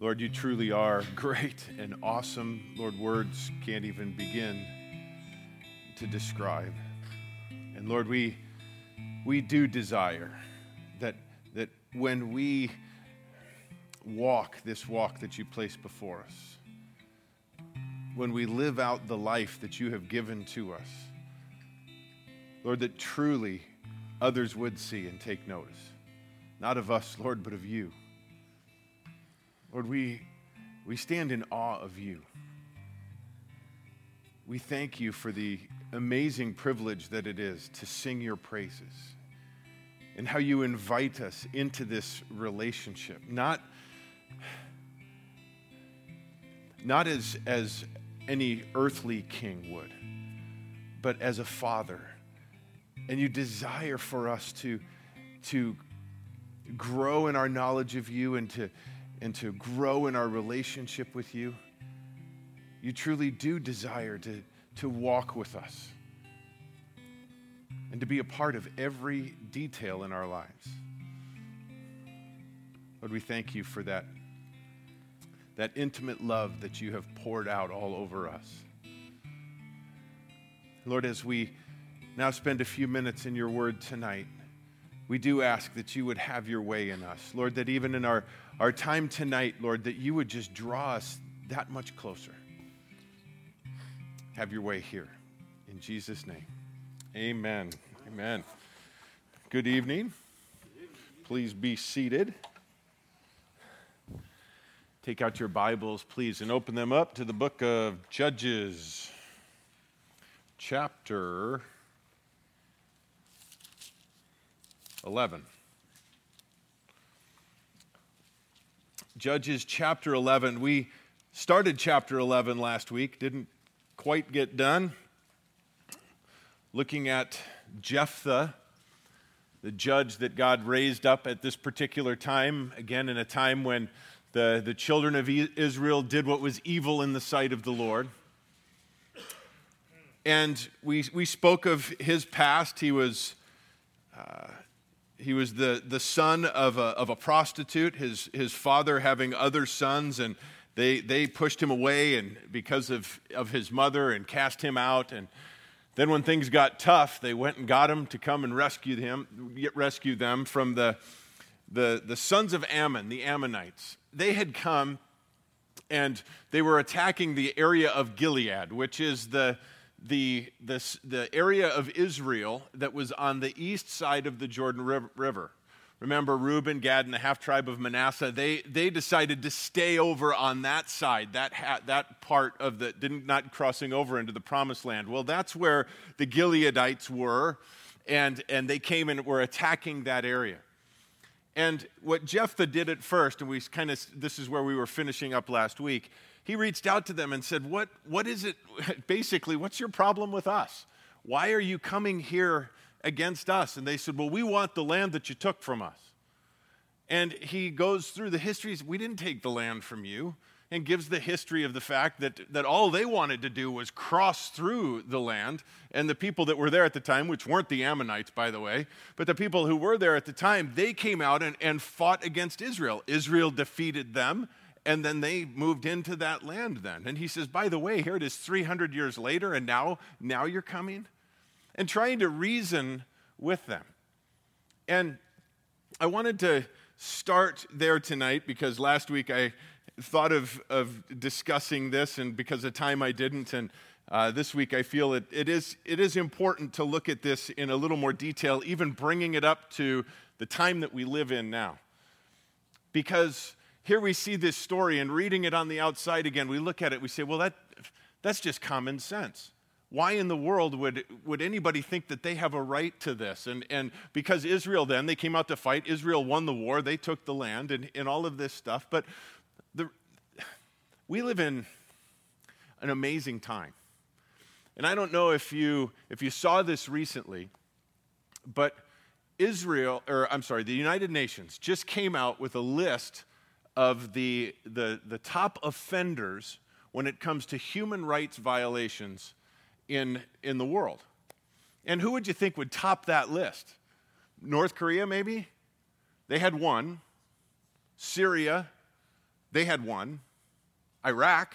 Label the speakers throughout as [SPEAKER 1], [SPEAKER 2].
[SPEAKER 1] Lord, you truly are great and awesome. Lord, words can't even begin to describe. And Lord, we, we do desire that, that when we walk this walk that you place before us, when we live out the life that you have given to us, Lord, that truly others would see and take notice. Not of us, Lord, but of you. Lord, we, we stand in awe of you. We thank you for the amazing privilege that it is to sing your praises and how you invite us into this relationship. Not, not as, as any earthly king would, but as a father. And you desire for us to, to grow in our knowledge of you and to, and to grow in our relationship with you. You truly do desire to, to walk with us and to be a part of every detail in our lives. Lord, we thank you for that, that intimate love that you have poured out all over us. Lord, as we now spend a few minutes in your word tonight, we do ask that you would have your way in us. Lord, that even in our, our time tonight, Lord, that you would just draw us that much closer. Have your way here. In Jesus' name. Amen. Amen. Good evening. Please be seated. Take out your Bibles, please, and open them up to the book of Judges, chapter 11. Judges chapter 11. We started chapter 11 last week, didn't quite get done. Looking at Jephthah, the judge that God raised up at this particular time, again, in a time when the, the children of Israel did what was evil in the sight of the Lord. And we, we spoke of his past. He was, uh, he was the, the son of a, of a prostitute, his, his father having other sons, and they, they pushed him away and because of, of his mother and cast him out. And then when things got tough, they went and got him to come and rescue him, rescue them from the, the, the sons of Ammon, the Ammonites. They had come and they were attacking the area of Gilead, which is the, the, the, the area of Israel that was on the east side of the Jordan River. Remember, Reuben, Gad, and the half tribe of Manasseh, they, they decided to stay over on that side, that, ha- that part of the, didn't, not crossing over into the promised land. Well, that's where the Gileadites were, and, and they came and were attacking that area. And what Jephthah did at first, and we kind of, this is where we were finishing up last week, he reached out to them and said, What, what is it, basically, what's your problem with us? Why are you coming here against us. And they said, Well, we want the land that you took from us. And he goes through the histories. We didn't take the land from you. And gives the history of the fact that, that all they wanted to do was cross through the land. And the people that were there at the time, which weren't the Ammonites, by the way, but the people who were there at the time, they came out and, and fought against Israel. Israel defeated them, and then they moved into that land then. And he says, by the way, here it is 300 years later, and now, now you're coming? and trying to reason with them. And I wanted to start there tonight because last week I thought of, of discussing this, and because of time I didn't. And uh, this week I feel it, it, is, it is important to look at this in a little more detail, even bringing it up to the time that we live in now. Because here we see this story, and reading it on the outside again, we look at it, we say, well, that, that's just common sense. Why in the world would, would anybody think that they have a right to this? And, and because Israel then, they came out to fight, Israel won the war, they took the land, and, and all of this stuff. But the, we live in an amazing time. And I don't know if you, if you saw this recently, but Israel, or I'm sorry, the United Nations just came out with a list of the, the, the top offenders when it comes to human rights violations in, in the world. And who would you think would top that list? North Korea, maybe? They had one. Syria, they had one. Iraq,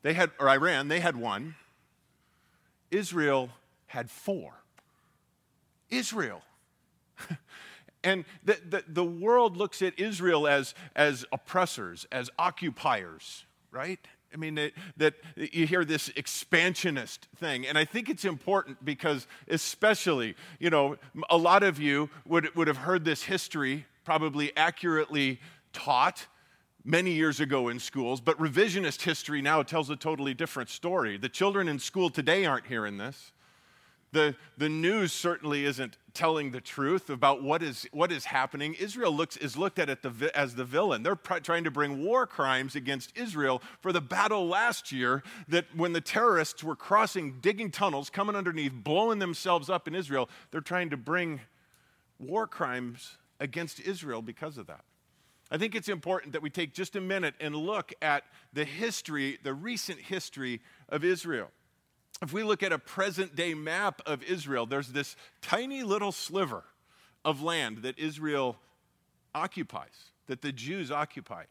[SPEAKER 1] they had, or Iran, they had one. Israel had four. Israel. and the, the, the world looks at Israel as, as oppressors, as occupiers, right? I mean, that, that you hear this expansionist thing. And I think it's important because, especially, you know, a lot of you would, would have heard this history probably accurately taught many years ago in schools, but revisionist history now tells a totally different story. The children in school today aren't hearing this. The, the news certainly isn't telling the truth about what is, what is happening. Israel looks, is looked at the, as the villain. They're pr- trying to bring war crimes against Israel for the battle last year that when the terrorists were crossing, digging tunnels, coming underneath, blowing themselves up in Israel, they're trying to bring war crimes against Israel because of that. I think it's important that we take just a minute and look at the history, the recent history of Israel if we look at a present day map of Israel, there's this tiny little sliver of land that Israel occupies, that the Jews occupy.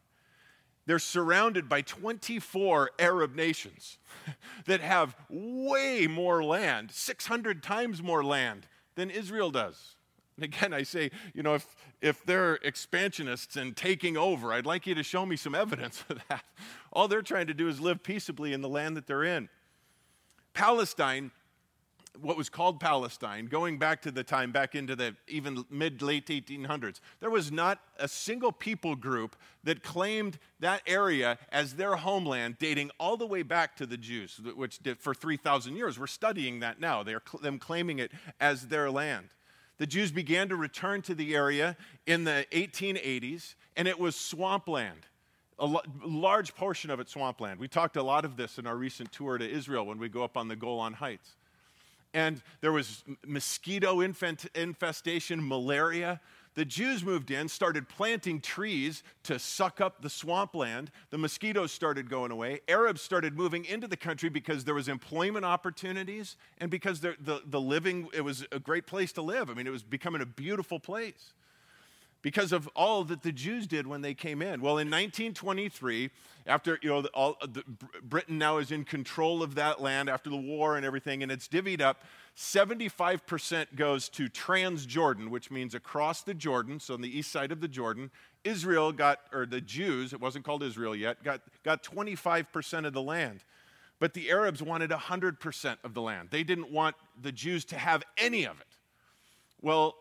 [SPEAKER 1] They're surrounded by 24 Arab nations that have way more land, 600 times more land than Israel does. And again, I say, you know, if, if they're expansionists and taking over, I'd like you to show me some evidence of that. All they're trying to do is live peaceably in the land that they're in. Palestine, what was called Palestine, going back to the time, back into the even mid late 1800s, there was not a single people group that claimed that area as their homeland, dating all the way back to the Jews, which did for 3,000 years. We're studying that now. They're them claiming it as their land. The Jews began to return to the area in the 1880s, and it was swampland a large portion of it swampland. We talked a lot of this in our recent tour to Israel when we go up on the Golan Heights. And there was mosquito infestation, malaria. The Jews moved in, started planting trees to suck up the swampland. The mosquitoes started going away. Arabs started moving into the country because there was employment opportunities and because the, the, the living, it was a great place to live. I mean, it was becoming a beautiful place because of all that the Jews did when they came in. Well, in 1923, after you know, all, the, Britain now is in control of that land after the war and everything, and it's divvied up. 75% goes to Transjordan, which means across the Jordan, so on the east side of the Jordan. Israel got, or the Jews, it wasn't called Israel yet, got, got 25% of the land. But the Arabs wanted 100% of the land. They didn't want the Jews to have any of it. Well,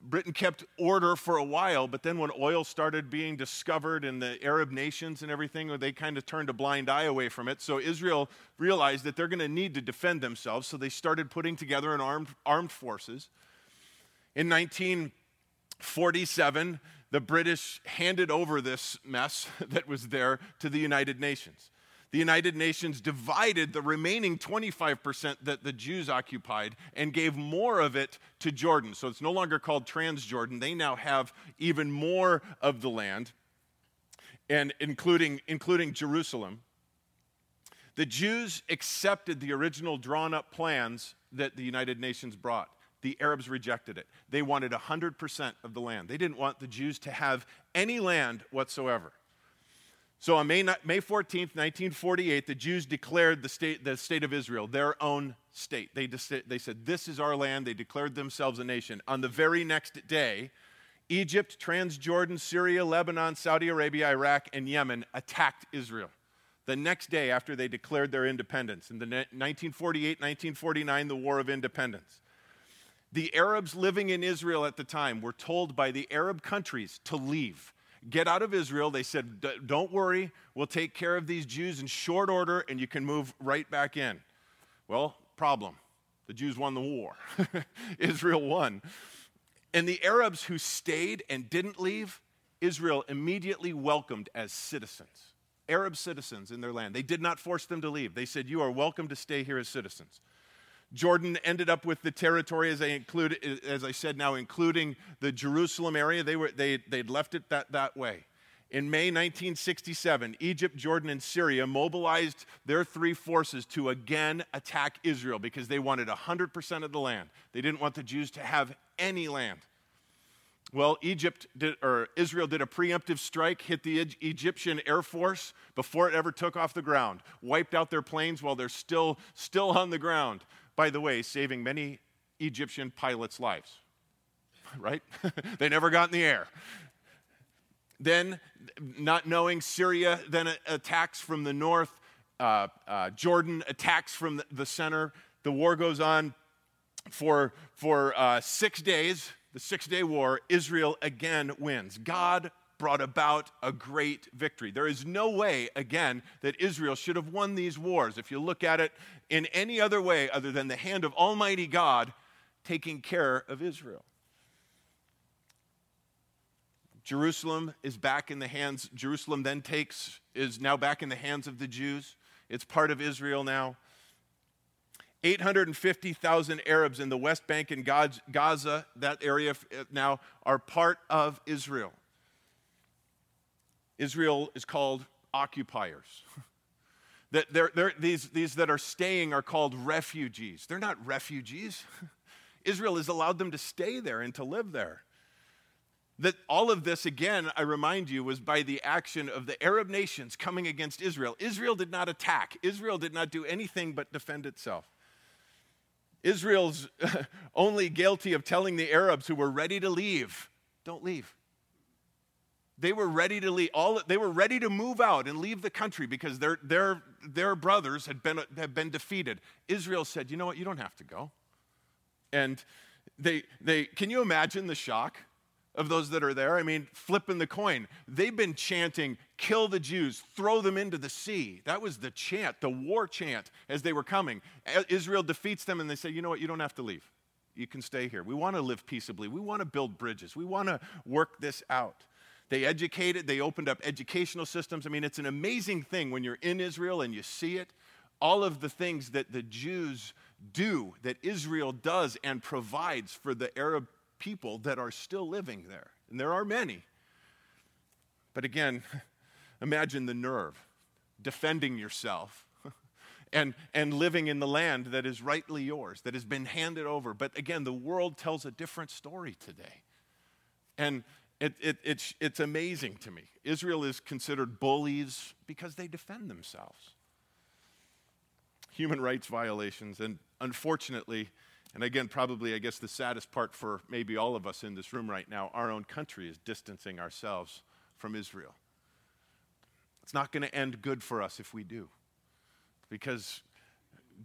[SPEAKER 1] Britain kept order for a while, but then when oil started being discovered in the Arab nations and everything, they kind of turned a blind eye away from it. So Israel realized that they're going to need to defend themselves, so they started putting together an armed, armed forces. In 1947, the British handed over this mess that was there to the United Nations the United Nations divided the remaining 25% that the Jews occupied and gave more of it to Jordan. So it's no longer called Transjordan. They now have even more of the land, and including, including Jerusalem. The Jews accepted the original drawn up plans that the United Nations brought. The Arabs rejected it. They wanted 100% of the land. They didn't want the Jews to have any land whatsoever. So on May, May 14th, 1948, the Jews declared the state, the state of Israel their own state. They, they said, This is our land. They declared themselves a nation. On the very next day, Egypt, Transjordan, Syria, Lebanon, Saudi Arabia, Iraq, and Yemen attacked Israel. The next day after they declared their independence, in the 1948 1949, the War of Independence. The Arabs living in Israel at the time were told by the Arab countries to leave get out of Israel. They said, Don't worry, we'll take care of these Jews in short order and you can move right back in. Well, problem. The Jews won the war, Israel won. And the Arabs who stayed and didn't leave, Israel immediately welcomed as citizens, Arab citizens in their land. They did not force them to leave. They said, You are welcome to stay here as citizens. Jordan ended up with the territory, as I, include, as I said now, including the Jerusalem area. They were, they, they'd left it that, that way. In May 1967, Egypt, Jordan, and Syria mobilized their three forces to again attack Israel because they wanted 100% of the land. They didn't want the Jews to have any land. Well, Egypt did, or Israel did a preemptive strike, hit the Egyptian air force before it ever took off the ground, wiped out their planes while they're still still on the ground. By the way, saving many Egyptian pilots' lives. Right? they never got in the air. Then, not knowing Syria, then attacks from the north. Uh, uh, Jordan attacks from the center. The war goes on for, for uh, six days, the Six Day War. Israel again wins. God brought about a great victory. There is no way, again, that Israel should have won these wars. If you look at it in any other way other than the hand of Almighty God taking care of Israel. Jerusalem is back in the hands, Jerusalem then takes, is now back in the hands of the Jews. It's part of Israel now. 850,000 Arabs in the West Bank and Gaza, that area uh, now, are part of Israel. Israel is called occupiers. that they're, they're, these, these that are staying are called refugees. They're not refugees. Israel has allowed them to stay there and to live there. That all of this, again, I remind you, was by the action of the Arab nations coming against Israel. Israel did not attack, Israel did not do anything but defend itself. Israel's only guilty of telling the Arabs who were ready to leave, don't leave. They were ready to leave. All, they were ready to move out and leave the country because their, their, their brothers had been, had been defeated. Israel said, You know what? You don't have to go. And they, they, can you imagine the shock? of those that are there. I mean, flipping the coin. They've been chanting, kill the Jews, throw them into the sea. That was the chant, the war chant as they were coming. Israel defeats them and they say, you know what, you don't have to leave. You can stay here. We want to live peaceably. We want to build bridges. We want to work this out. They educated, they opened up educational systems. I mean, it's an amazing thing when you're in Israel and you see it. All of the things that the Jews do, that Israel does and provides for the Arab people that are still living there. And there are many. But again, imagine the nerve defending yourself and, and living in the land that is rightly yours, that has been handed over. But again, the world tells a different story today. And it, it, it's, it's amazing to me. Israel is considered bullies because they defend themselves. Human rights violations, and unfortunately, and again, probably, I guess, the saddest part for maybe all of us in this room right now, our own country is distancing ourselves from Israel. It's not going to end good for us if we do. Because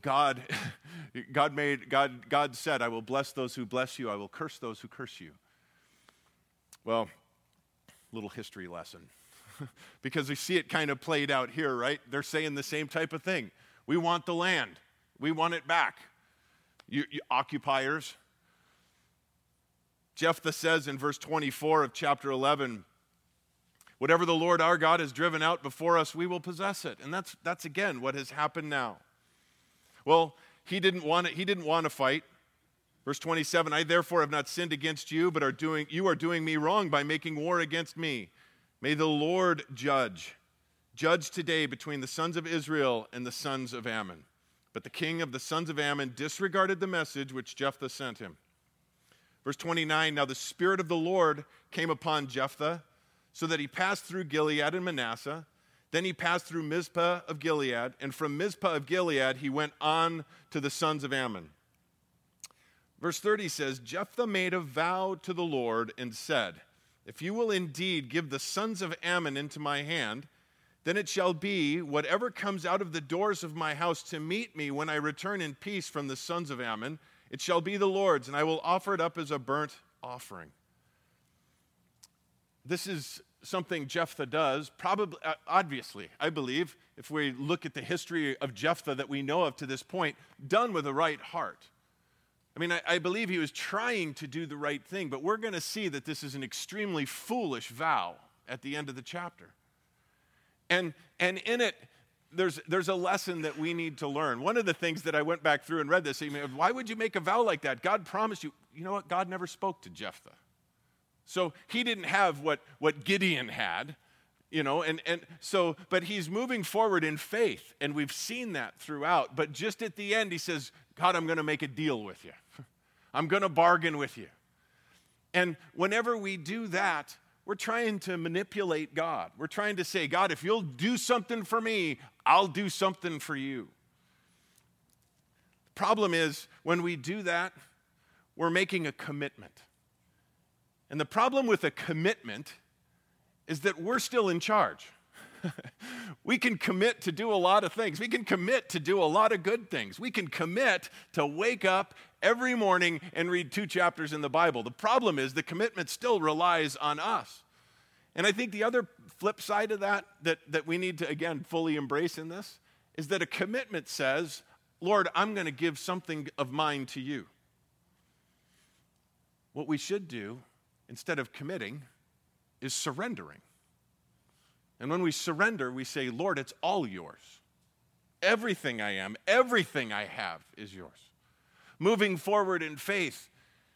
[SPEAKER 1] God, God made, God, God said, I will bless those who bless you, I will curse those who curse you. Well, little history lesson. because we see it kind of played out here, right? They're saying the same type of thing. We want the land, we want it back you, you occupiers. Jephthah says in verse 24 of chapter 11, Whatever the Lord our God has driven out before us, we will possess it. And that's, that's again what has happened now. Well, he didn't want to, he didn't want to fight. Verse 27, I therefore have not sinned against you, but are doing, you are doing me wrong by making war against me. May the Lord judge. Judge today between the sons of Israel and the sons of Ammon. But the king of the sons of Ammon disregarded the message which Jephthah sent him. Verse 29 Now the Spirit of the Lord came upon Jephthah, so that he passed through Gilead and Manasseh. Then he passed through Mizpah of Gilead, and from Mizpah of Gilead he went on to the sons of Ammon. Verse 30 says Jephthah made a vow to the Lord and said, If you will indeed give the sons of Ammon into my hand, then it shall be, whatever comes out of the doors of my house to meet me when I return in peace from the sons of Ammon, it shall be the Lord's, and I will offer it up as a burnt offering. This is something Jephthah does, probably, uh, obviously, I believe, if we look at the history of Jephthah that we know of to this point, done with a right heart. I mean, I, I believe he was trying to do the right thing, but we're going to see that this is an extremely foolish vow at the end of the chapter. And, and in it, there's, there's a lesson that we need to learn. One of the things that I went back through and read this, why would you make a vow like that? God promised you. You know what? God never spoke to Jephthah. So he didn't have what, what Gideon had, you know, and, and so, but he's moving forward in faith, and we've seen that throughout. But just at the end, he says, God, I'm going to make a deal with you. I'm going to bargain with you. And whenever we do that, we're trying to manipulate God. We're trying to say, God, if you'll do something for me, I'll do something for you. The problem is, when we do that, we're making a commitment. And the problem with a commitment is that we're still in charge. we can commit to do a lot of things. We can commit to do a lot of good things. We can commit to wake up every morning and read two chapters in the Bible. The problem is the commitment still relies on us. And I think the other flip side of that, that, that we need to, again, fully embrace in this, is that a commitment says, Lord, I'm going to give something of mine to you. What we should do, instead of committing, is surrendering. And when we surrender, we say, Lord, it's all yours. Everything I am, everything I have is yours. Moving forward in faith,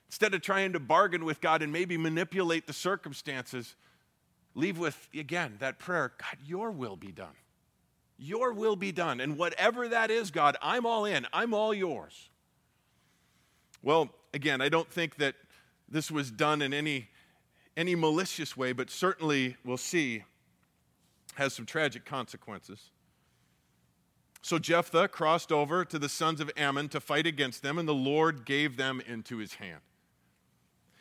[SPEAKER 1] instead of trying to bargain with God and maybe manipulate the circumstances, leave with, again, that prayer God, your will be done. Your will be done. And whatever that is, God, I'm all in. I'm all yours. Well, again, I don't think that this was done in any, any malicious way, but certainly we'll see has some tragic consequences. So Jephthah crossed over to the sons of Ammon to fight against them, and the Lord gave them into his hand.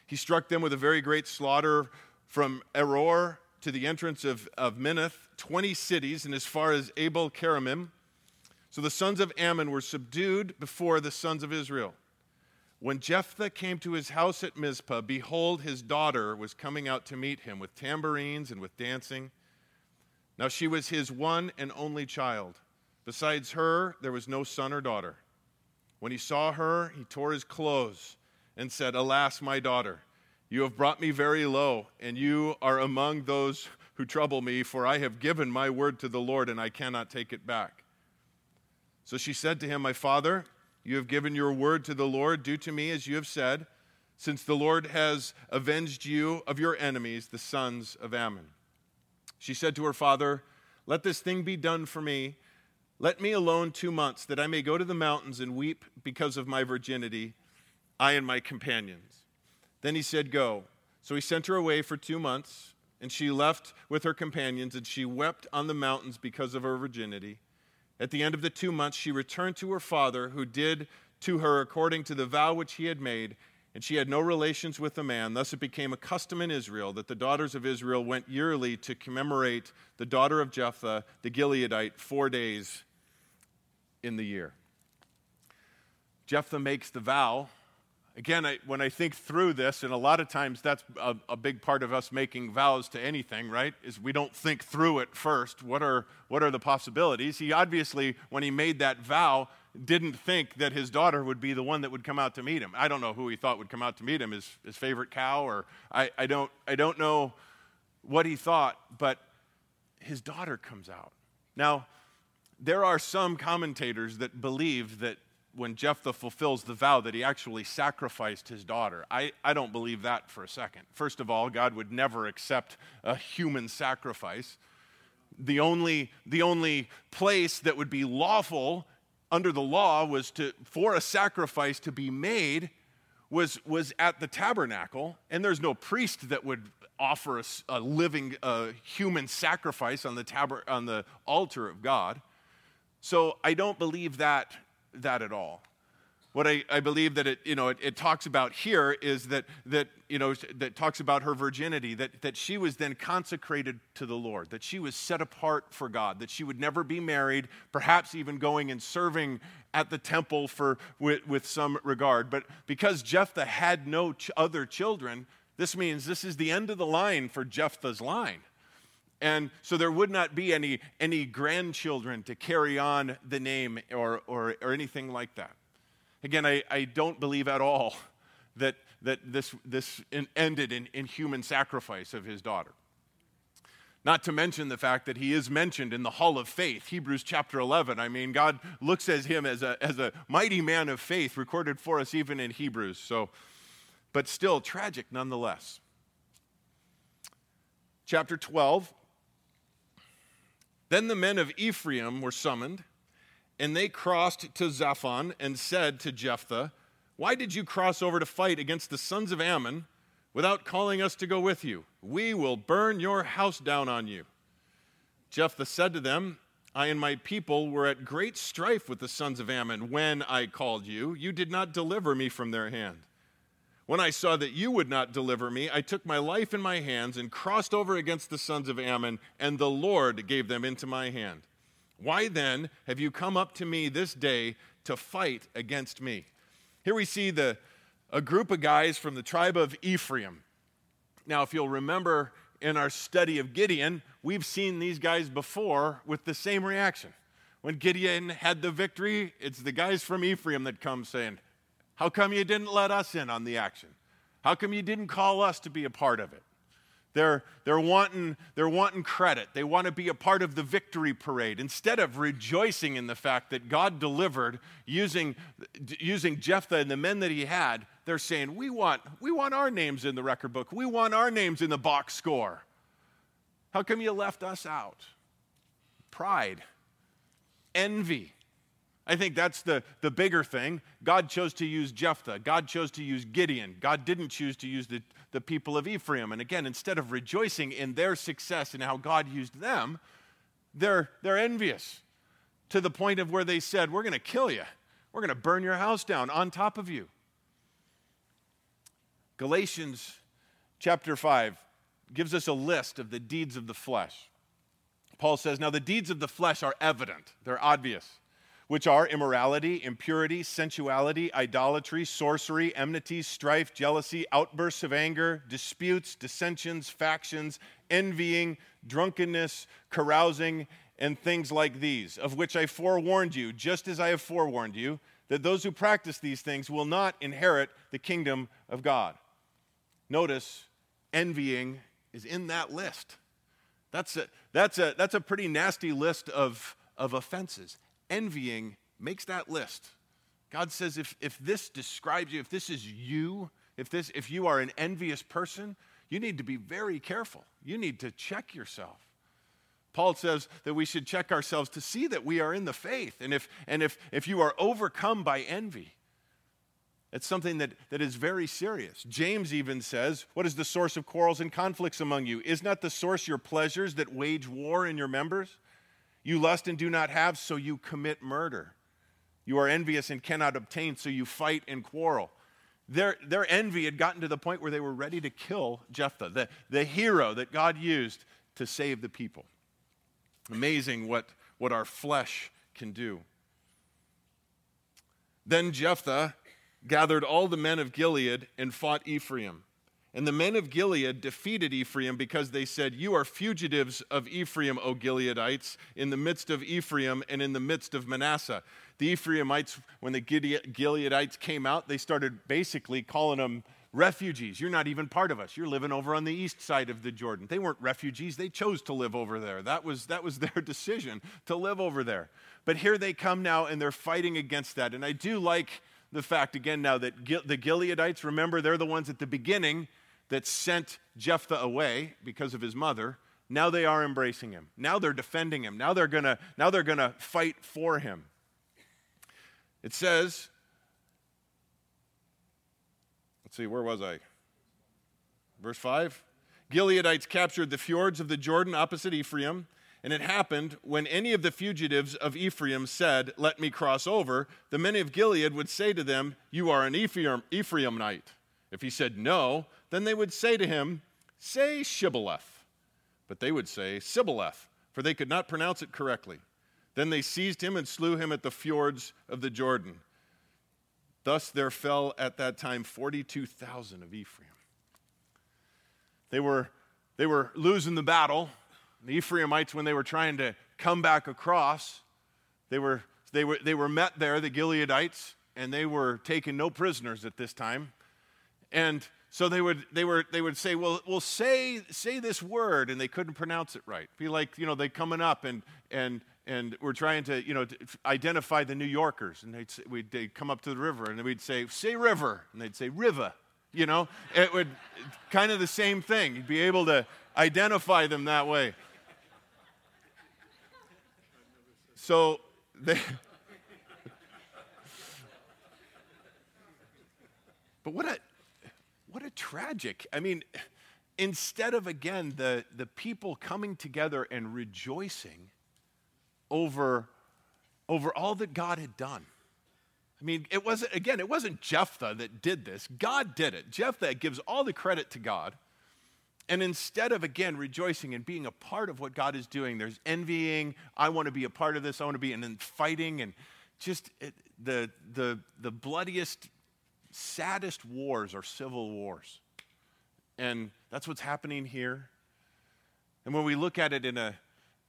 [SPEAKER 1] He struck them with a very great slaughter from Aroer to the entrance of, of Minnith, 20 cities, and as far as Abel Keramim. So the sons of Ammon were subdued before the sons of Israel. When Jephthah came to his house at Mizpah, behold, his daughter was coming out to meet him with tambourines and with dancing. Now she was his one and only child. Besides her, there was no son or daughter. When he saw her, he tore his clothes and said, Alas, my daughter, you have brought me very low, and you are among those who trouble me, for I have given my word to the Lord, and I cannot take it back. So she said to him, My father, you have given your word to the Lord. Do to me as you have said, since the Lord has avenged you of your enemies, the sons of Ammon. She said to her father, Let this thing be done for me. Let me alone two months, that I may go to the mountains and weep because of my virginity, I and my companions. Then he said, Go. So he sent her away for two months, and she left with her companions, and she wept on the mountains because of her virginity. At the end of the two months, she returned to her father, who did to her according to the vow which he had made and she had no relations with the man. Thus it became a custom in Israel that the daughters of Israel went yearly to commemorate the daughter of Jephthah, the Gileadite, four days in the year. Jephthah makes the vow. Again, I, when I think through this, and a lot of times that's a, a, big part of us making vows to anything, right? Is we don't think through it first. What are, what are the possibilities? He obviously, when he made that vow, didn't think that his daughter would be the one that would come out to meet him. I don't know who he thought would come out to meet him, his, his favorite cow, or I, I, don't, I don't know what he thought, but his daughter comes out. Now, there are some commentators that believe that when Jephthah fulfills the vow that he actually sacrificed his daughter. I, I don't believe that for a second. First of all, God would never accept a human sacrifice. The only, the only place that would be lawful under the law was to for a sacrifice to be made was was at the tabernacle and there's no priest that would offer a, a living a human sacrifice on the tab- on the altar of God so I don't believe that that at all what I, I believe that it, you know, it, it, talks about here is that, that, you know, that talks about her virginity, that, that she was then consecrated to the Lord, that she was set apart for God, that she would never be married, perhaps even going and serving at the temple for, with, with some regard. But because Jephthah had no ch- other children, this means this is the end of the line for Jephthah's line. And so there would not be any, any grandchildren to carry on the name or, or, or anything like that. Again, I, I don't believe at all that, that this, this ended in, in human sacrifice of his daughter. Not to mention the fact that he is mentioned in the Hall of Faith, Hebrews chapter 11. I mean, God looks at him as a, as a mighty man of faith, recorded for us even in Hebrews. So, but still tragic nonetheless. Chapter 12. Then the men of Ephraim were summoned and they crossed to Zaphon and said to Jephthah, Why did you cross over to fight against the sons of Ammon? without calling us to go with you. We will burn your house down on you. Jephthah said to them, I and my people were at great strife with the sons of Ammon when I called you. You did not deliver me from their hand. When I saw that you would not deliver me, I took my life in my hands and crossed over against the sons of Ammon, and the Lord gave them into my hand. Why then have you come up to me this day to fight against me? Here we see the, a group of guys from the tribe of Ephraim. Now, if you'll remember in our study of Gideon, we've seen these guys before with the same reaction. When Gideon had the victory, it's the guys from Ephraim that come saying, How come you didn't let us in on the action? How come you didn't call us to be a part of it? They're, they're, wanting, they're wanting credit. They want to be a part of the victory parade instead of rejoicing in the fact that God delivered using, using Jephthah and the men that he had. They're saying, we want, we want our names in the record book. We want our names in the box score. How come you left us out? Pride, envy. I think that's the, the bigger thing. God chose to use Jephthah. God chose to use Gideon. God didn't choose to use the, the people of Ephraim. And again, instead of rejoicing in their success and how God used them, they're, they're envious to the point of where they said, We're going to kill you. We're going to burn your house down on top of you. Galatians chapter 5 gives us a list of the deeds of the flesh. Paul says, Now the deeds of the flesh are evident, they're obvious which are immorality, impurity, sensuality, idolatry, sorcery, enmity, strife, jealousy, outbursts of anger, disputes, dissensions, factions, envying, drunkenness, carousing, and things like these, of which I forewarned you, just as I have forewarned you, that those who practice these things will not inherit the kingdom of God. Notice, envying is in that list. That's a, that's a, that's a pretty nasty list of, of offenses envying makes that list. God says if, if this describes you, if this is you, if, this, if you are an envious person, you need to be very careful. You need to check yourself. Paul says that we should check ourselves to see that we are in the faith. And if, and if, if you are overcome by envy, it's something that, that is very serious. James even says, What is the source of quarrels and conflicts among you? Is not the source your pleasures that wage war in your members? You lust and do not have, so you commit murder. You are envious and cannot obtain, so you fight and quarrel. Their, their envy had gotten to the point where they were ready to kill Jephthah, the, the hero that God used to save the people. Amazing what, what our flesh can do. Then Jephthah gathered all the men of Gilead and fought Ephraim. And the men of Gilead defeated Ephraim because they said, You are fugitives of Ephraim, O Gileadites, in the midst of Ephraim and in the midst of Manasseh. The Ephraimites, when the Gileadites came out, they started basically calling them refugees. You're not even part of us. You're living over on the east side of the Jordan. They weren't refugees, they chose to live over there. That was, that was their decision to live over there. But here they come now and they're fighting against that. And I do like the fact, again, now that the Gileadites, remember, they're the ones at the beginning that sent Jephthah away because of his mother, now they are embracing him. Now they're defending him. Now they're gonna, now they're gonna fight for him. It says, let's see, where was I? Verse 5. Gileadites captured the fjords of the Jordan opposite Ephraim. And it happened when any of the fugitives of Ephraim said, Let me cross over, the men of Gilead would say to them, You are an Ephraim, Ephraimite. If he said no, then they would say to him, Say Shibboleth. But they would say Sibboleth, for they could not pronounce it correctly. Then they seized him and slew him at the fjords of the Jordan. Thus there fell at that time 42,000 of Ephraim. They were, they were losing the battle. The Ephraimites, when they were trying to come back across, they were, they were, they were met there, the Gileadites, and they were taking no prisoners at this time. And so they would, they, were, they would say, well, well say, say this word, and they couldn't pronounce it right. Be like, you know, they coming up and, and, and we're trying to, you know, identify the New Yorkers. And they'd, say, we'd, they'd come up to the river, and we'd say, say river. And they'd say river. You know, it would kind of the same thing. You'd be able to identify them that way. So they. but what a what a tragic. I mean, instead of again the, the people coming together and rejoicing over, over all that God had done. I mean, it wasn't, again, it wasn't Jephthah that did this. God did it. Jephthah gives all the credit to God. And instead of, again, rejoicing and being a part of what God is doing, there's envying, I want to be a part of this, I want to be, and then fighting, and just it, the, the, the bloodiest, saddest wars are civil wars. And that's what's happening here. And when we look at it in a,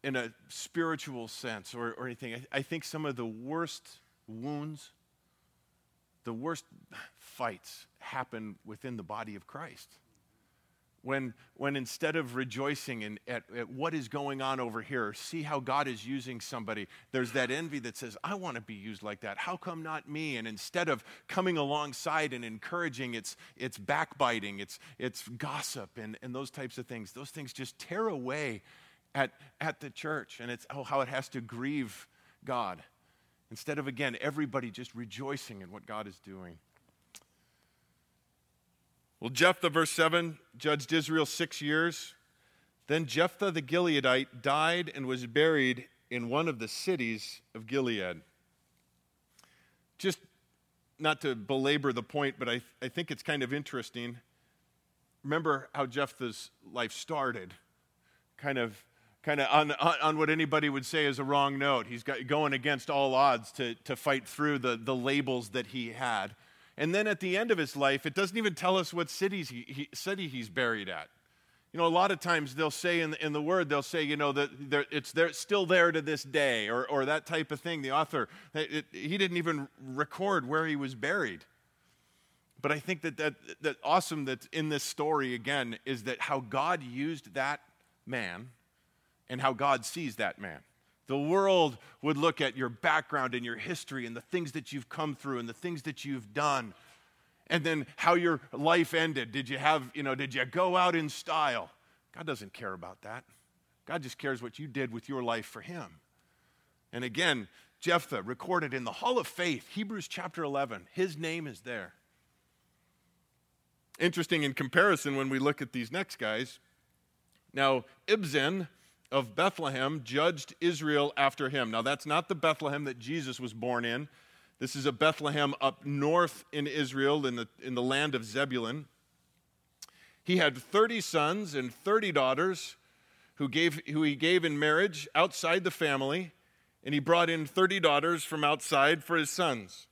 [SPEAKER 1] in a spiritual sense or, or anything, I, I think some of the worst wounds, the worst fights happen within the body of Christ when, when instead of rejoicing in, at, at what is going on over here, see how God is using somebody, there's that envy that says, I want to be used like that. How come not me? And instead of coming alongside and encouraging, it's, it's backbiting, it's, it's gossip, and, and those types of things. Those things just tear away at, at the church, and it's oh, how it has to grieve God. Instead of, again, everybody just rejoicing in what God is doing. Well, Jephthah, verse 7, judged Israel six years. Then Jephthah the Gileadite died and was buried in one of the cities of Gilead. Just not to belabor the point, but I, I think it's kind of interesting. Remember how Jephthah's life started, kind of, kind of on, on what anybody would say is a wrong note. He's got, going against all odds to, to fight through the, the labels that he had. And then at the end of his life, it doesn't even tell us what cities he, he, city he's buried at. You know, a lot of times they'll say in the, in the word, they'll say, you know, that it's there, still there to this day, or, or that type of thing. The author, it, he didn't even record where he was buried. But I think that, that that awesome that's in this story again is that how God used that man and how God sees that man. The world would look at your background and your history and the things that you've come through and the things that you've done. And then how your life ended. Did you have, you know, did you go out in style? God doesn't care about that. God just cares what you did with your life for Him. And again, Jephthah recorded in the Hall of Faith, Hebrews chapter 11, his name is there. Interesting in comparison when we look at these next guys. Now, Ibzan of Bethlehem judged Israel after him. Now, that's not the Bethlehem that Jesus was born in. This is a Bethlehem up north in Israel, in the, in the land of Zebulun. He had 30 sons and 30 daughters who, gave, who he gave in marriage outside the family, and he brought in 30 daughters from outside for his sons.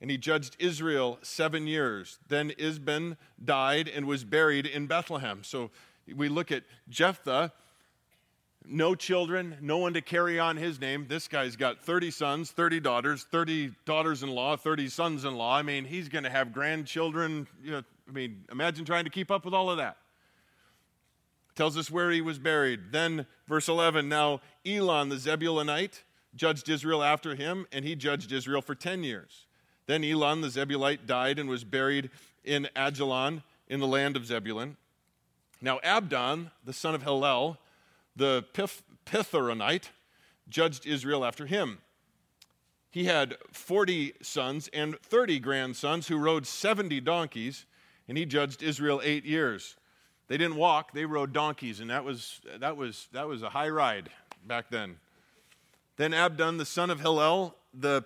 [SPEAKER 1] And he judged Israel seven years. Then Ibzan died and was buried in Bethlehem. So we look at Jephthah no children, no one to carry on his name. This guy's got 30 sons, 30 daughters, 30 daughters in law, 30 sons in law. I mean, he's going to have grandchildren. You know, I mean, imagine trying to keep up with all of that. Tells us where he was buried. Then, verse 11 now Elon the Zebulunite judged Israel after him, and he judged Israel for 10 years. Then Elon the Zebulite died and was buried in Ajalon in the land of Zebulun. Now, Abdon, the son of Hillel, the Pith- judged Israel after him. He had 40 sons and 30 grandsons who rode 70 donkeys, and he judged Israel eight years. They didn't walk, they rode donkeys, and that was, that was, that was a high ride back then. Then Abdon, the son of Hillel, the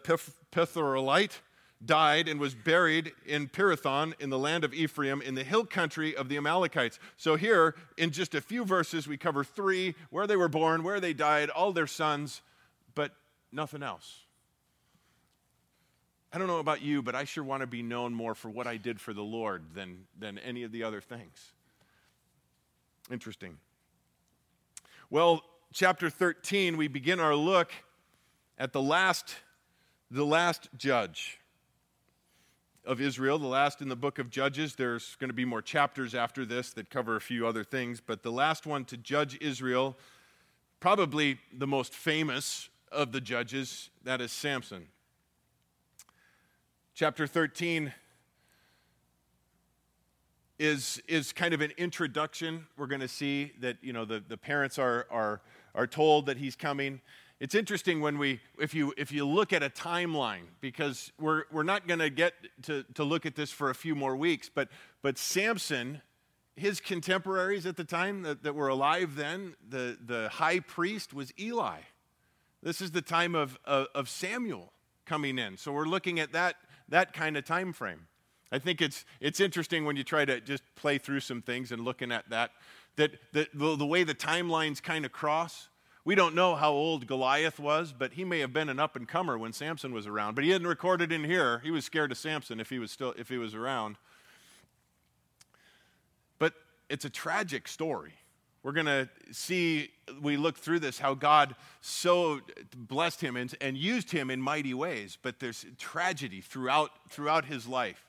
[SPEAKER 1] Pitharonite, died and was buried in Pirathon in the land of Ephraim in the hill country of the Amalekites. So, here in just a few verses, we cover three where they were born, where they died, all their sons, but nothing else. I don't know about you, but I sure want to be known more for what I did for the Lord than, than any of the other things. Interesting. Well, chapter 13, we begin our look at the last, the last judge of Israel, the last in the book of Judges. There's going to be more chapters after this that cover a few other things, but the last one to judge Israel, probably the most famous of the judges, that is Samson. Chapter 13 is, is kind of an introduction. We're going to see that, you know, the, the parents are, are, are told that he's coming It's interesting when we, if you, if you look at a timeline, because we're, we're not going to get to, look at this for a few more weeks, but, but Samson, his contemporaries at the time that, that were alive then, the, the high priest was Eli. This is the time of, of, of Samuel coming in. So we're looking at that, that kind of time frame. I think it's, it's interesting when you try to just play through some things and looking at that, that, that the, the way the timelines kind of cross we don't know how old Goliath was, but he may have been an up and comer when Samson was around. But he hadn't recorded in here. He was scared of Samson if he was still if he was around. But it's a tragic story. We're going to see, we look through this, how God so blessed him and, and used him in mighty ways. But there's tragedy throughout, throughout his life.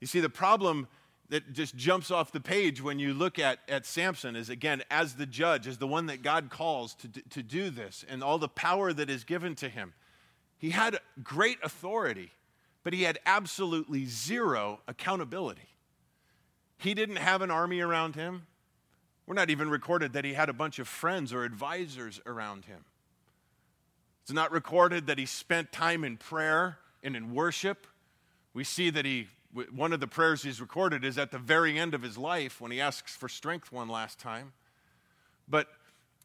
[SPEAKER 1] You see, the problem that just jumps off the page when you look at, at Samson is again, as the judge, as the one that God calls to, to do this, and all the power that is given to him. He had great authority, but he had absolutely zero accountability. He didn't have an army around him. We're not even recorded that he had a bunch of friends or advisors around him. It's not recorded that he spent time in prayer and in worship. We see that he one of the prayers he's recorded is at the very end of his life when he asks for strength one last time. But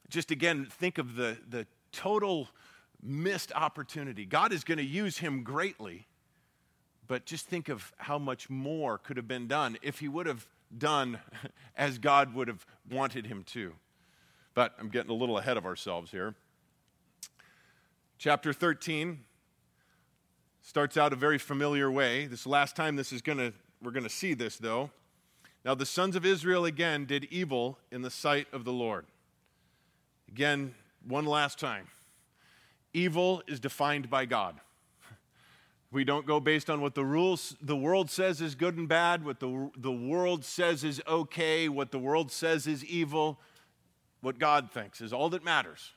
[SPEAKER 1] just again, think of the, the total missed opportunity. God is going to use him greatly, but just think of how much more could have been done if he would have done as God would have wanted him to. But I'm getting a little ahead of ourselves here. Chapter 13 starts out a very familiar way. This last time this is going to we're going to see this though. Now the sons of Israel again did evil in the sight of the Lord. Again, one last time. Evil is defined by God. We don't go based on what the rules the world says is good and bad, what the, the world says is okay, what the world says is evil. What God thinks is all that matters.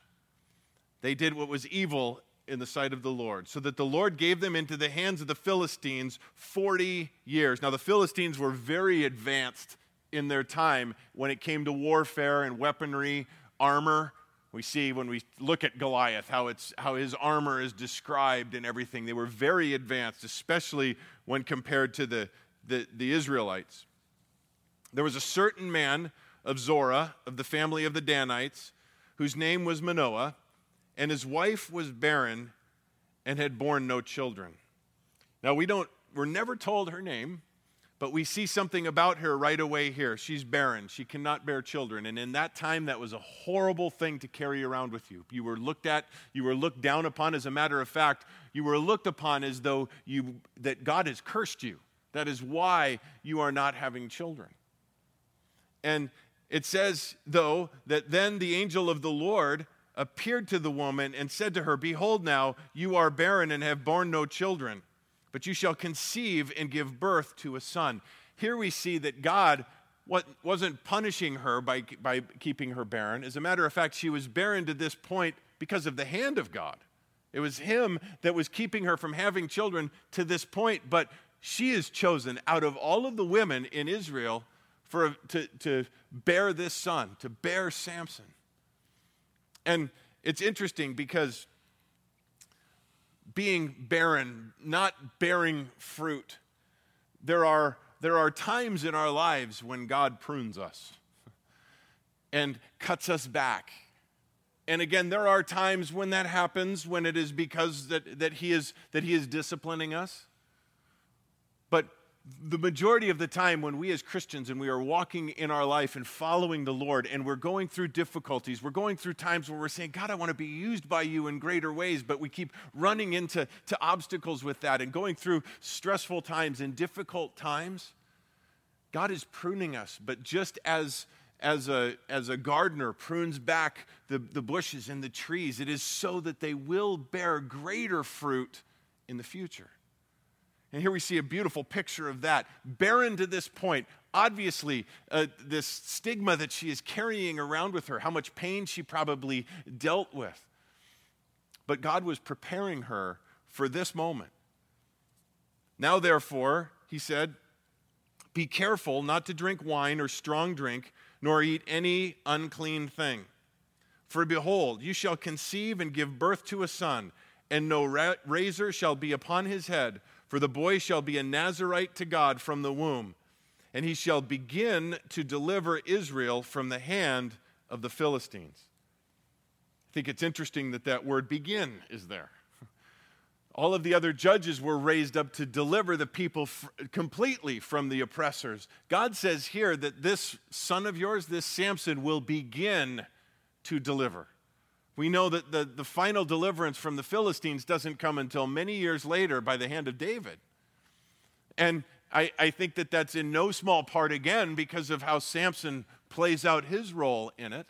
[SPEAKER 1] They did what was evil in the sight of the Lord, so that the Lord gave them into the hands of the Philistines 40 years. Now, the Philistines were very advanced in their time when it came to warfare and weaponry, armor. We see when we look at Goliath how, it's, how his armor is described and everything. They were very advanced, especially when compared to the, the, the Israelites. There was a certain man of Zorah, of the family of the Danites, whose name was Manoah and his wife was barren and had borne no children. Now, we don't, we're never told her name, but we see something about her right away here. She's barren. She cannot bear children. And in that time, that was a horrible thing to carry around with you. You were looked at, you were looked down upon. As a matter of fact, you were looked upon as though you, that God has cursed you. That is why you are not having children. And it says, though, that then the angel of the Lord appeared to the woman and said to her, Behold, now you are barren and have borne no children, but you shall conceive and give birth to a son. Here we see that God wasn't punishing her by, by keeping her barren. As a matter of fact, she was barren to this point because of the hand of God. It was Him that was keeping her from having children to this point, but she is chosen out of all of the women in Israel for, to, to bear this son, to bear Samson. And it's interesting because being barren, not bearing fruit, there are, there are times in our lives when God prunes us and cuts us back. And again, there are times when that happens, when it is because that, that, he, is, that he is disciplining us. But the majority of the time when we as Christians and we are walking in our life and following the Lord and we're going through difficulties, we're going through times where we're saying, God, I want to be used by you in greater ways, but we keep running into to obstacles with that and going through stressful times and difficult times. God is pruning us, but just as as a, as a gardener prunes back the, the bushes and the trees, it is so that they will bear greater fruit in the future. And here we see a beautiful picture of that. Barren to this point, obviously, uh, this stigma that she is carrying around with her, how much pain she probably dealt with. But God was preparing her for this moment. Now, therefore, he said, Be careful not to drink wine or strong drink, nor eat any unclean thing. For behold, you shall conceive and give birth to a son, and no razor shall be upon his head, for the boy shall be a Nazarite to God from the womb, and he shall begin to deliver Israel from the hand of the Philistines. I think it's interesting that that word begin is there. All of the other judges were raised up to deliver the people f- completely from the oppressors. God says here that this son of yours, this Samson, will begin to deliver. We know that the, the final deliverance from the Philistines doesn't come until many years later by the hand of David. And I, I think that that's in no small part, again, because of how Samson plays out his role in it.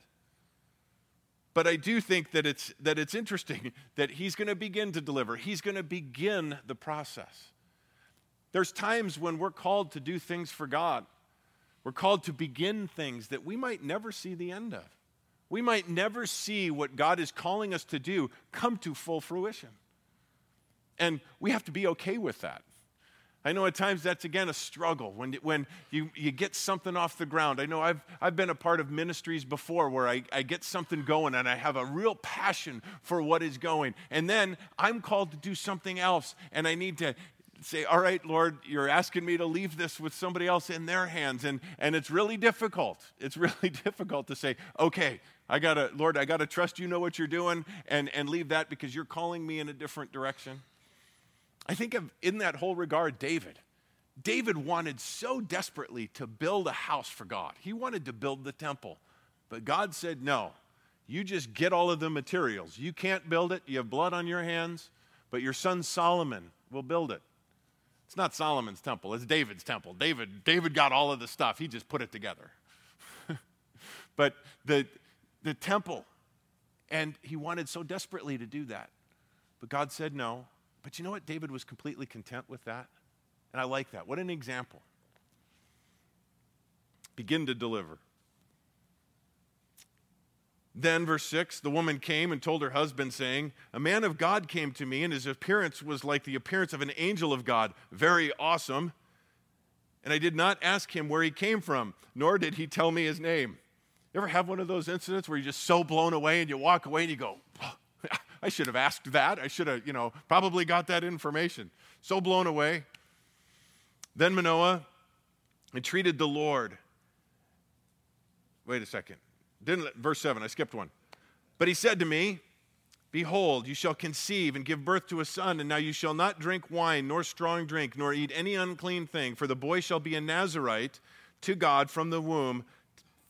[SPEAKER 1] But I do think that it's, that it's interesting that he's going to begin to deliver, he's going to begin the process. There's times when we're called to do things for God. We're called to begin things that we might never see the end of we might never see what God is calling us to do come to full fruition. And we have to be okay with that. I know at times that's again a struggle when, when you, you get something off the ground. I know I've, I've been a part of ministries before where I, I get something going and I have a real passion for what is going. And then I'm called to do something else and I need to say, All right, Lord, you're asking me to leave this with somebody else in their hands. And, and it's really difficult. It's really difficult to say, Okay, I gotta, Lord, I gotta trust you know what you're doing and, and leave that because you're calling me in a different direction. I think of in that whole regard, David. David wanted so desperately to build a house for God. He wanted to build the temple. But God said, no, you just get all of the materials. You can't build it, you have blood on your hands, but your son Solomon will build it. It's not Solomon's temple, it's David's temple. David, David got all of the stuff, he just put it together. but the, the temple. And he wanted so desperately to do that. But God said no. But you know what? David was completely content with that. And I like that. What an example. Begin to deliver. Then, verse 6 the woman came and told her husband, saying, A man of God came to me, and his appearance was like the appearance of an angel of God, very awesome. And I did not ask him where he came from, nor did he tell me his name. You ever have one of those incidents where you're just so blown away and you walk away and you go, oh, I should have asked that. I should have, you know, probably got that information. So blown away. Then Manoah entreated the Lord. Wait a second. Didn't verse 7, I skipped one. But he said to me, Behold, you shall conceive and give birth to a son, and now you shall not drink wine, nor strong drink, nor eat any unclean thing, for the boy shall be a Nazarite to God from the womb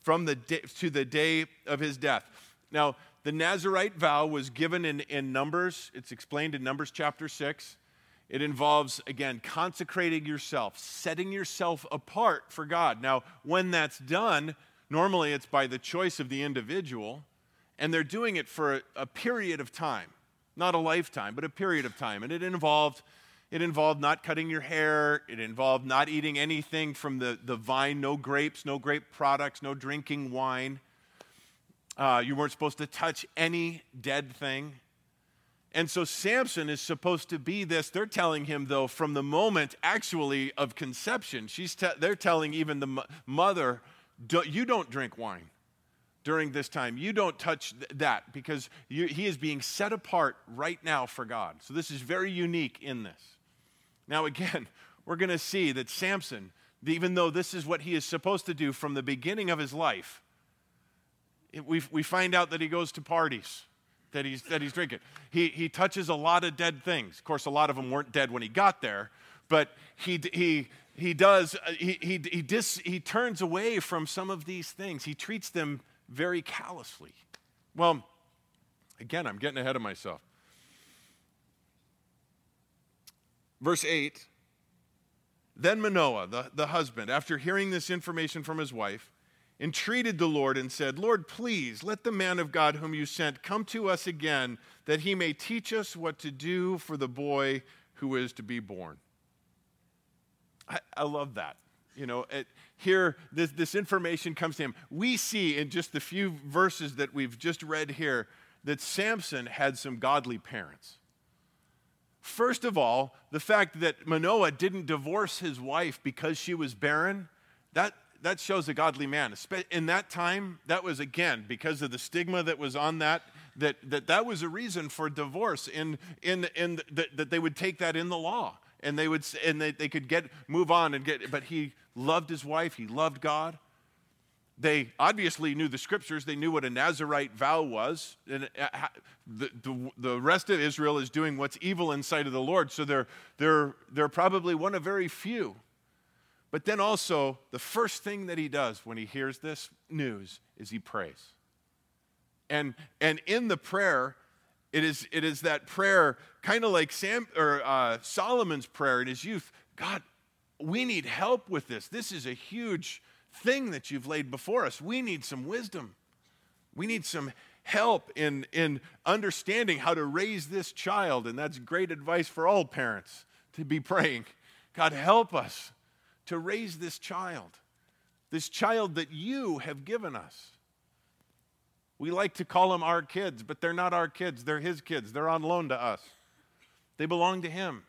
[SPEAKER 1] from the day, to the day of his death. Now, the Nazarite vow was given in, in Numbers. It's explained in Numbers chapter 6. It involves, again, consecrating yourself, setting yourself apart for God. Now, when that's done, normally it's by the choice of the individual, and they're doing it for a, a period of time, not a lifetime, but a period of time. And it involved it involved not cutting your hair. It involved not eating anything from the, the vine, no grapes, no grape products, no drinking wine. Uh, you weren't supposed to touch any dead thing. And so Samson is supposed to be this. They're telling him, though, from the moment actually of conception, she's te- they're telling even the mother, you don't drink wine during this time. You don't touch th- that because you, he is being set apart right now for God. So this is very unique in this. Now, again, we're going to see that Samson, even though this is what he is supposed to do from the beginning of his life, it, we, we find out that he goes to parties, that he's, that he's drinking. He, he touches a lot of dead things. Of course, a lot of them weren't dead when he got there, but he, he, he does, uh, he, he, he, dis, he turns away from some of these things. He treats them very callously. Well, again, I'm getting ahead of myself. Verse 8 Then Manoah, the, the husband, after hearing this information from his wife, entreated the Lord and said, Lord, please let the man of God whom you sent come to us again, that he may teach us what to do for the boy who is to be born. I, I love that. You know, it, here, this, this information comes to him. We see in just the few verses that we've just read here that Samson had some godly parents. First of all, the fact that Manoah didn't divorce his wife because she was barren, that, that shows a godly man. In that time, that was again because of the stigma that was on that. That that, that was a reason for divorce. In in in the, that they would take that in the law, and they would and they, they could get move on and get. But he loved his wife. He loved God. They obviously knew the scriptures. They knew what a Nazarite vow was. And uh, the, the, the rest of Israel is doing what's evil in sight of the Lord. So they're, they're, they're probably one of very few. But then also, the first thing that he does when he hears this news is he prays. And, and in the prayer, it is, it is that prayer, kind of like Sam, or, uh, Solomon's prayer in his youth God, we need help with this. This is a huge thing that you've laid before us. We need some wisdom. We need some help in, in understanding how to raise this child. And that's great advice for all parents to be praying God, help us to raise this child, this child that you have given us. We like to call them our kids, but they're not our kids. They're his kids. They're on loan to us. They belong to him.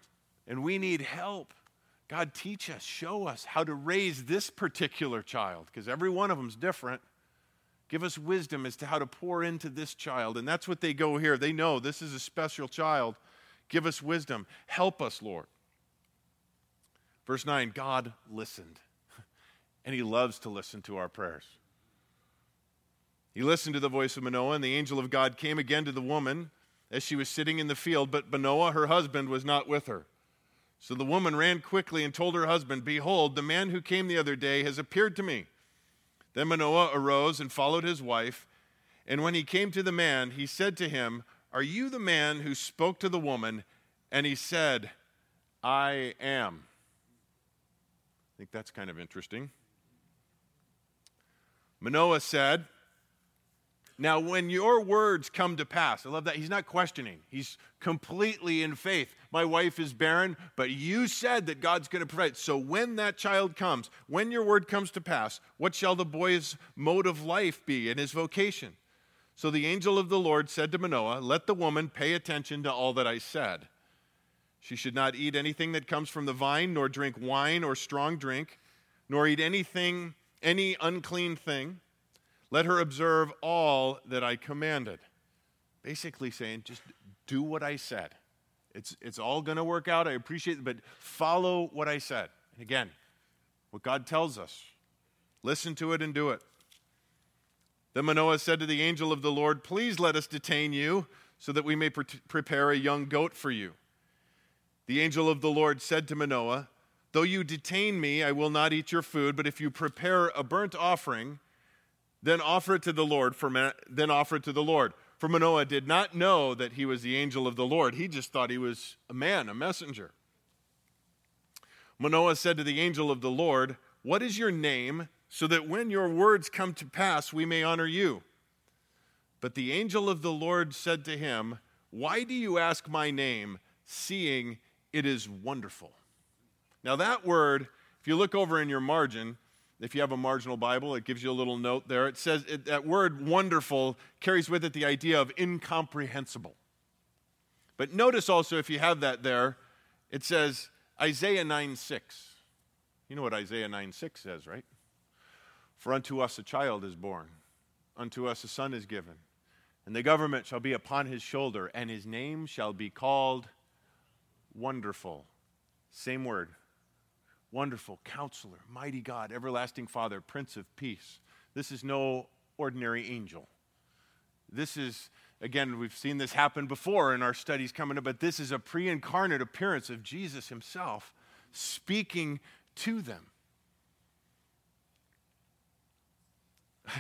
[SPEAKER 1] And we need help. God, teach us, show us how to raise this particular child, because every one of them's different. Give us wisdom as to how to pour into this child. And that's what they go here. They know this is a special child. Give us wisdom. Help us, Lord. Verse 9 God listened, and he loves to listen to our prayers. He listened to the voice of Manoah, and the angel of God came again to the woman as she was sitting in the field, but Manoah, her husband, was not with her. So the woman ran quickly and told her husband, Behold, the man who came the other day has appeared to me. Then Manoah arose and followed his wife. And when he came to the man, he said to him, Are you the man who spoke to the woman? And he said, I am. I think that's kind of interesting. Manoah said, now, when your words come to pass, I love that. He's not questioning, he's completely in faith. My wife is barren, but you said that God's going to provide. So, when that child comes, when your word comes to pass, what shall the boy's mode of life be and his vocation? So the angel of the Lord said to Manoah, Let the woman pay attention to all that I said. She should not eat anything that comes from the vine, nor drink wine or strong drink, nor eat anything, any unclean thing. Let her observe all that I commanded. Basically saying, just do what I said. It's, it's all going to work out. I appreciate it, but follow what I said. And again, what God tells us. Listen to it and do it. Then Manoah said to the angel of the Lord, Please let us detain you so that we may pre- prepare a young goat for you. The angel of the Lord said to Manoah, Though you detain me, I will not eat your food, but if you prepare a burnt offering, then offer it to the Lord. For man- then offer it to the Lord. For Manoah did not know that he was the angel of the Lord. He just thought he was a man, a messenger. Manoah said to the angel of the Lord, What is your name, so that when your words come to pass, we may honor you? But the angel of the Lord said to him, Why do you ask my name, seeing it is wonderful? Now, that word, if you look over in your margin, if you have a marginal Bible, it gives you a little note there. It says it, that word wonderful carries with it the idea of incomprehensible. But notice also, if you have that there, it says Isaiah 9 6. You know what Isaiah 9 6 says, right? For unto us a child is born, unto us a son is given, and the government shall be upon his shoulder, and his name shall be called Wonderful. Same word, Wonderful counselor, mighty God, everlasting Father, Prince of Peace. This is no ordinary angel. This is, again, we've seen this happen before in our studies coming up, but this is a pre incarnate appearance of Jesus himself speaking to them.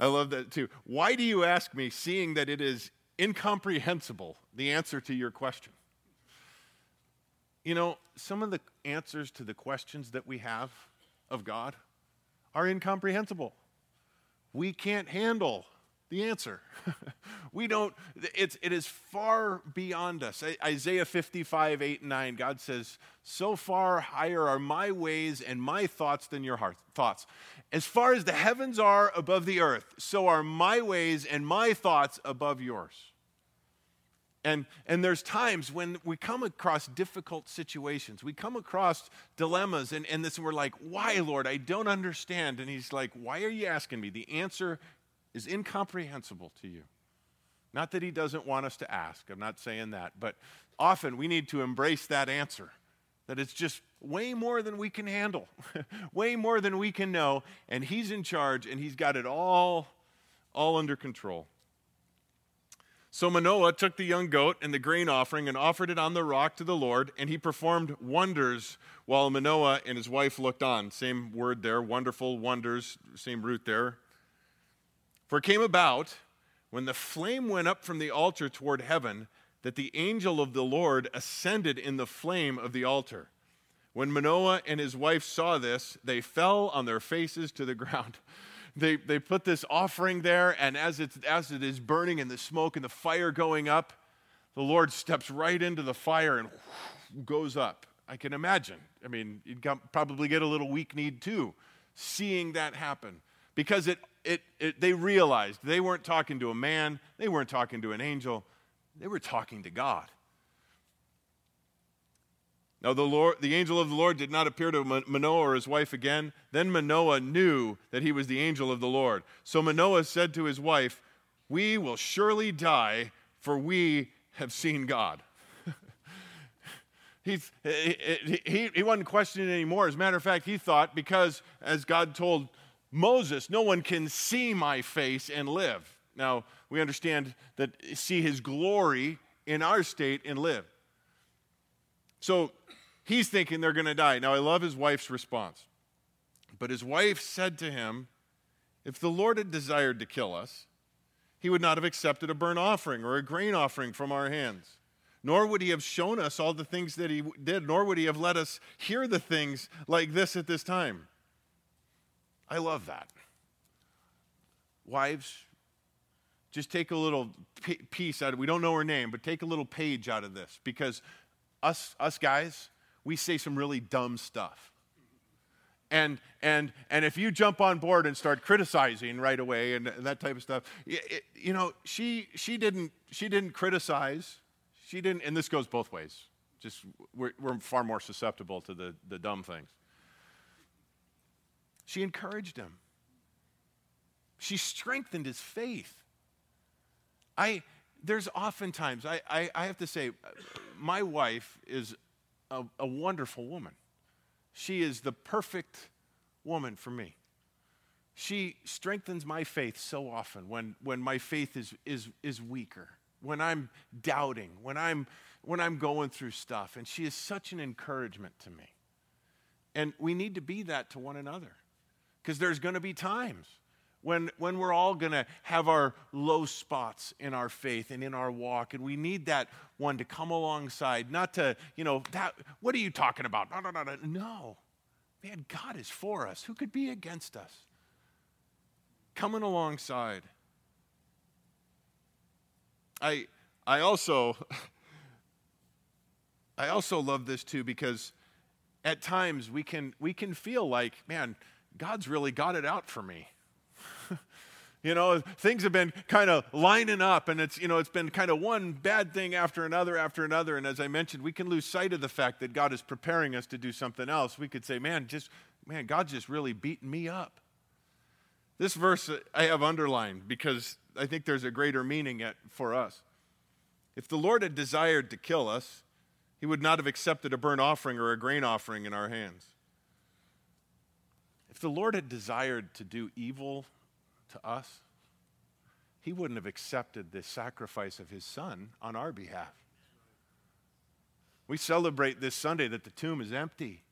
[SPEAKER 1] I love that too. Why do you ask me, seeing that it is incomprehensible, the answer to your question? You know, some of the answers to the questions that we have of God are incomprehensible. We can't handle the answer. we don't, it's, it is far beyond us. Isaiah 55, 8 and 9, God says, So far higher are my ways and my thoughts than your heart, thoughts. As far as the heavens are above the earth, so are my ways and my thoughts above yours. And, and there's times when we come across difficult situations. We come across dilemmas, and, and this, we're like, Why, Lord? I don't understand. And He's like, Why are you asking me? The answer is incomprehensible to you. Not that He doesn't want us to ask, I'm not saying that, but often we need to embrace that answer that it's just way more than we can handle, way more than we can know, and He's in charge and He's got it all, all under control. So Manoah took the young goat and the grain offering and offered it on the rock to the Lord, and he performed wonders while Manoah and his wife looked on. Same word there, wonderful wonders, same root there. For it came about when the flame went up from the altar toward heaven that the angel of the Lord ascended in the flame of the altar. When Manoah and his wife saw this, they fell on their faces to the ground they, they put this offering there, and as, it's, as it is burning and the smoke and the fire going up, the Lord steps right into the fire and goes up. I can imagine. I mean, you'd probably get a little weak kneed too, seeing that happen. Because it, it, it, they realized they weren't talking to a man, they weren't talking to an angel, they were talking to God. Now, the, Lord, the angel of the Lord did not appear to Manoah or his wife again. Then Manoah knew that he was the angel of the Lord. So Manoah said to his wife, We will surely die, for we have seen God. He, he, he wasn't questioning anymore. As a matter of fact, he thought, because as God told Moses, no one can see my face and live. Now, we understand that see his glory in our state and live. So he's thinking they're going to die. Now, I love his wife's response. But his wife said to him, If the Lord had desired to kill us, he would not have accepted a burnt offering or a grain offering from our hands. Nor would he have shown us all the things that he did, nor would he have let us hear the things like this at this time. I love that. Wives, just take a little piece out of we don't know her name, but take a little page out of this because us, us guys, we say some really dumb stuff. And, and, and if you jump on board and start criticizing right away and, that type of stuff, it, you know, she, she, didn't, she didn't criticize. She didn't, and this goes both ways. Just we're, we're far more susceptible to the, the dumb things. She encouraged him. She strengthened his faith. I, there's oftentimes, I, I, I have to say, my wife is a, a wonderful woman. She is the perfect woman for me. She strengthens my faith so often when, when my faith is, is, is weaker, when I'm doubting, when I'm, when I'm going through stuff. And she is such an encouragement to me. And we need to be that to one another because there's going to be times when, when we're all going to have our low spots in our faith and in our walk. And we need that one to come alongside, not to, you know, that, what are you talking about? No, no, no, no. No. Man, God is for us. Who could be against us? Coming alongside. I, I also, I also love this too because at times we can, we can feel like, man, God's really got it out for me. You know, things have been kind of lining up, and it's, you know, it's been kind of one bad thing after another after another. And as I mentioned, we can lose sight of the fact that God is preparing us to do something else. We could say, man, just, man, God's just really beating me up. This verse I have underlined because I think there's a greater meaning for us. If the Lord had desired to kill us, he would not have accepted a burnt offering or a grain offering in our hands. If the Lord had desired to do evil to us, he wouldn't have accepted the sacrifice of his son on our behalf. We celebrate this Sunday that the tomb is empty.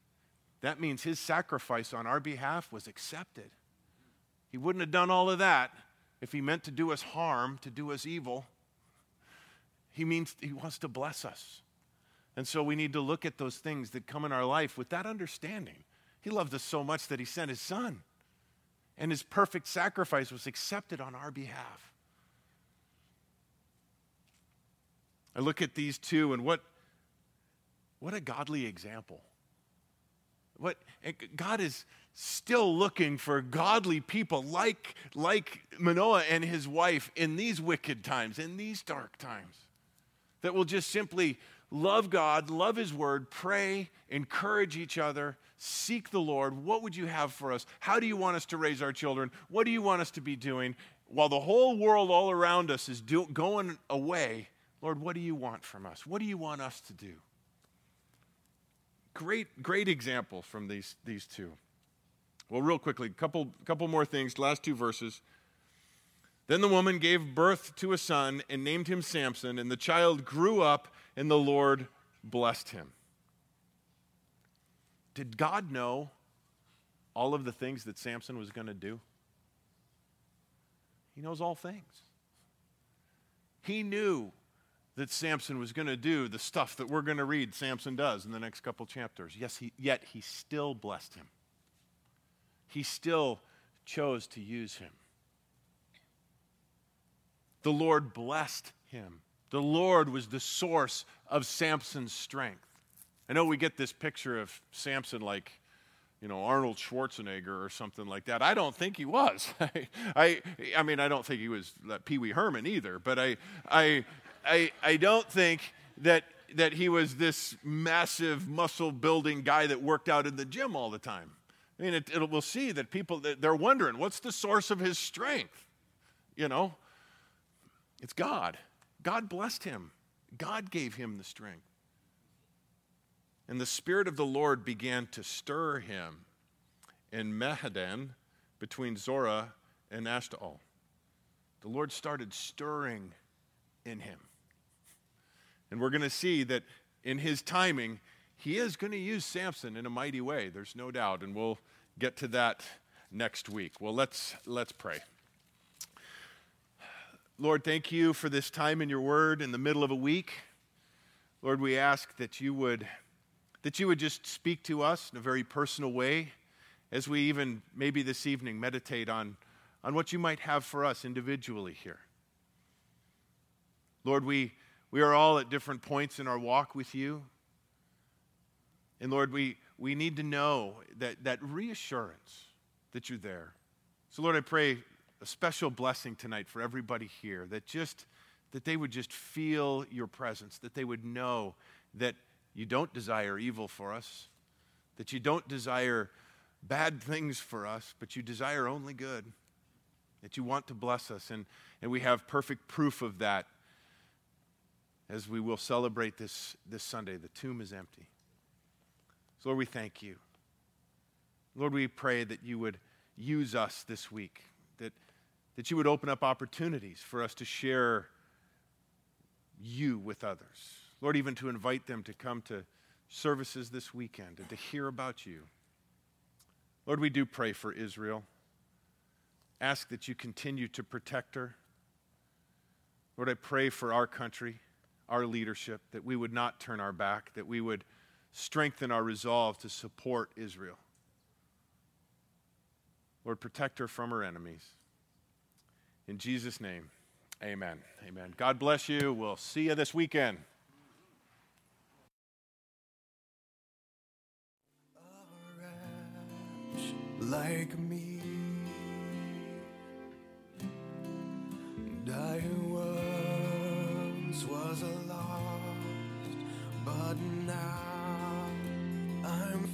[SPEAKER 1] That means his sacrifice on our behalf was accepted. He wouldn't have done all of that if he meant to do us harm, to do us evil. He means he wants to bless us. And so we need to look at those things that come in our life with that understanding. He loved us so much that he sent his son and his perfect sacrifice was accepted on our behalf. I look at these two and what, what a godly example. What, God is still looking for godly people like, like Manoah and his wife in these wicked times, in these dark times. that will just simply love God, love His Word, pray, encourage each other, seek the Lord. What would you have for us? How do you want us to raise our children? What do you want us to be doing? While the whole world all around us is do- going away, Lord, what do you want from us? What do you want us to do? Great, great example from these, these two. Well, real quickly, a couple, couple more things, last two verses. Then the woman gave birth to a son and named him Samson, and the child grew up, and the Lord blessed him. Did God know all of the things that Samson was going to do? He knows all things. He knew that Samson was going to do the stuff that we're going to read Samson does in the next couple chapters. Yes, he, yet he still blessed him. He still chose to use him the Lord blessed him. The Lord was the source of Samson's strength. I know we get this picture of Samson like, you know, Arnold Schwarzenegger or something like that. I don't think he was. I, I, I mean, I don't think he was uh, Pee Wee Herman either, but I, I, I, I don't think that, that he was this massive muscle building guy that worked out in the gym all the time. I mean, it, it, we'll see that people, they're wondering, what's the source of his strength? You know, it's God. God blessed him, God gave him the strength. And the Spirit of the Lord began to stir him in Mahaneh between Zorah and Eshtaol. The Lord started stirring in him. And we're going to see that in his timing, he is going to use Samson in a mighty way. There's no doubt. And we'll get to that next week. Well, let's, let's pray. Lord, thank you for this time in your word in the middle of a week. Lord, we ask that you would that you would just speak to us in a very personal way as we even maybe this evening meditate on, on what you might have for us individually here. Lord, we, we are all at different points in our walk with you. And Lord, we, we need to know that, that reassurance that you're there. So, Lord, I pray a special blessing tonight for everybody here that just that they would just feel your presence, that they would know that you don't desire evil for us, that you don't desire bad things for us, but you desire only good, that you want to bless us. And, and we have perfect proof of that as we will celebrate this, this Sunday. The tomb is empty. So, Lord, we thank you. Lord, we pray that you would use us this week, that that you would open up opportunities for us to share you with others. Lord, even to invite them to come to services this weekend and to hear about you. Lord, we do pray for Israel. Ask that you continue to protect her. Lord, I pray for our country, our leadership, that we would not turn our back, that we would strengthen our resolve to support Israel. Lord, protect her from her enemies. In Jesus' name, amen. Amen. God bless you. We'll see you this weekend. much like me. Dying once was a lost, but now I'm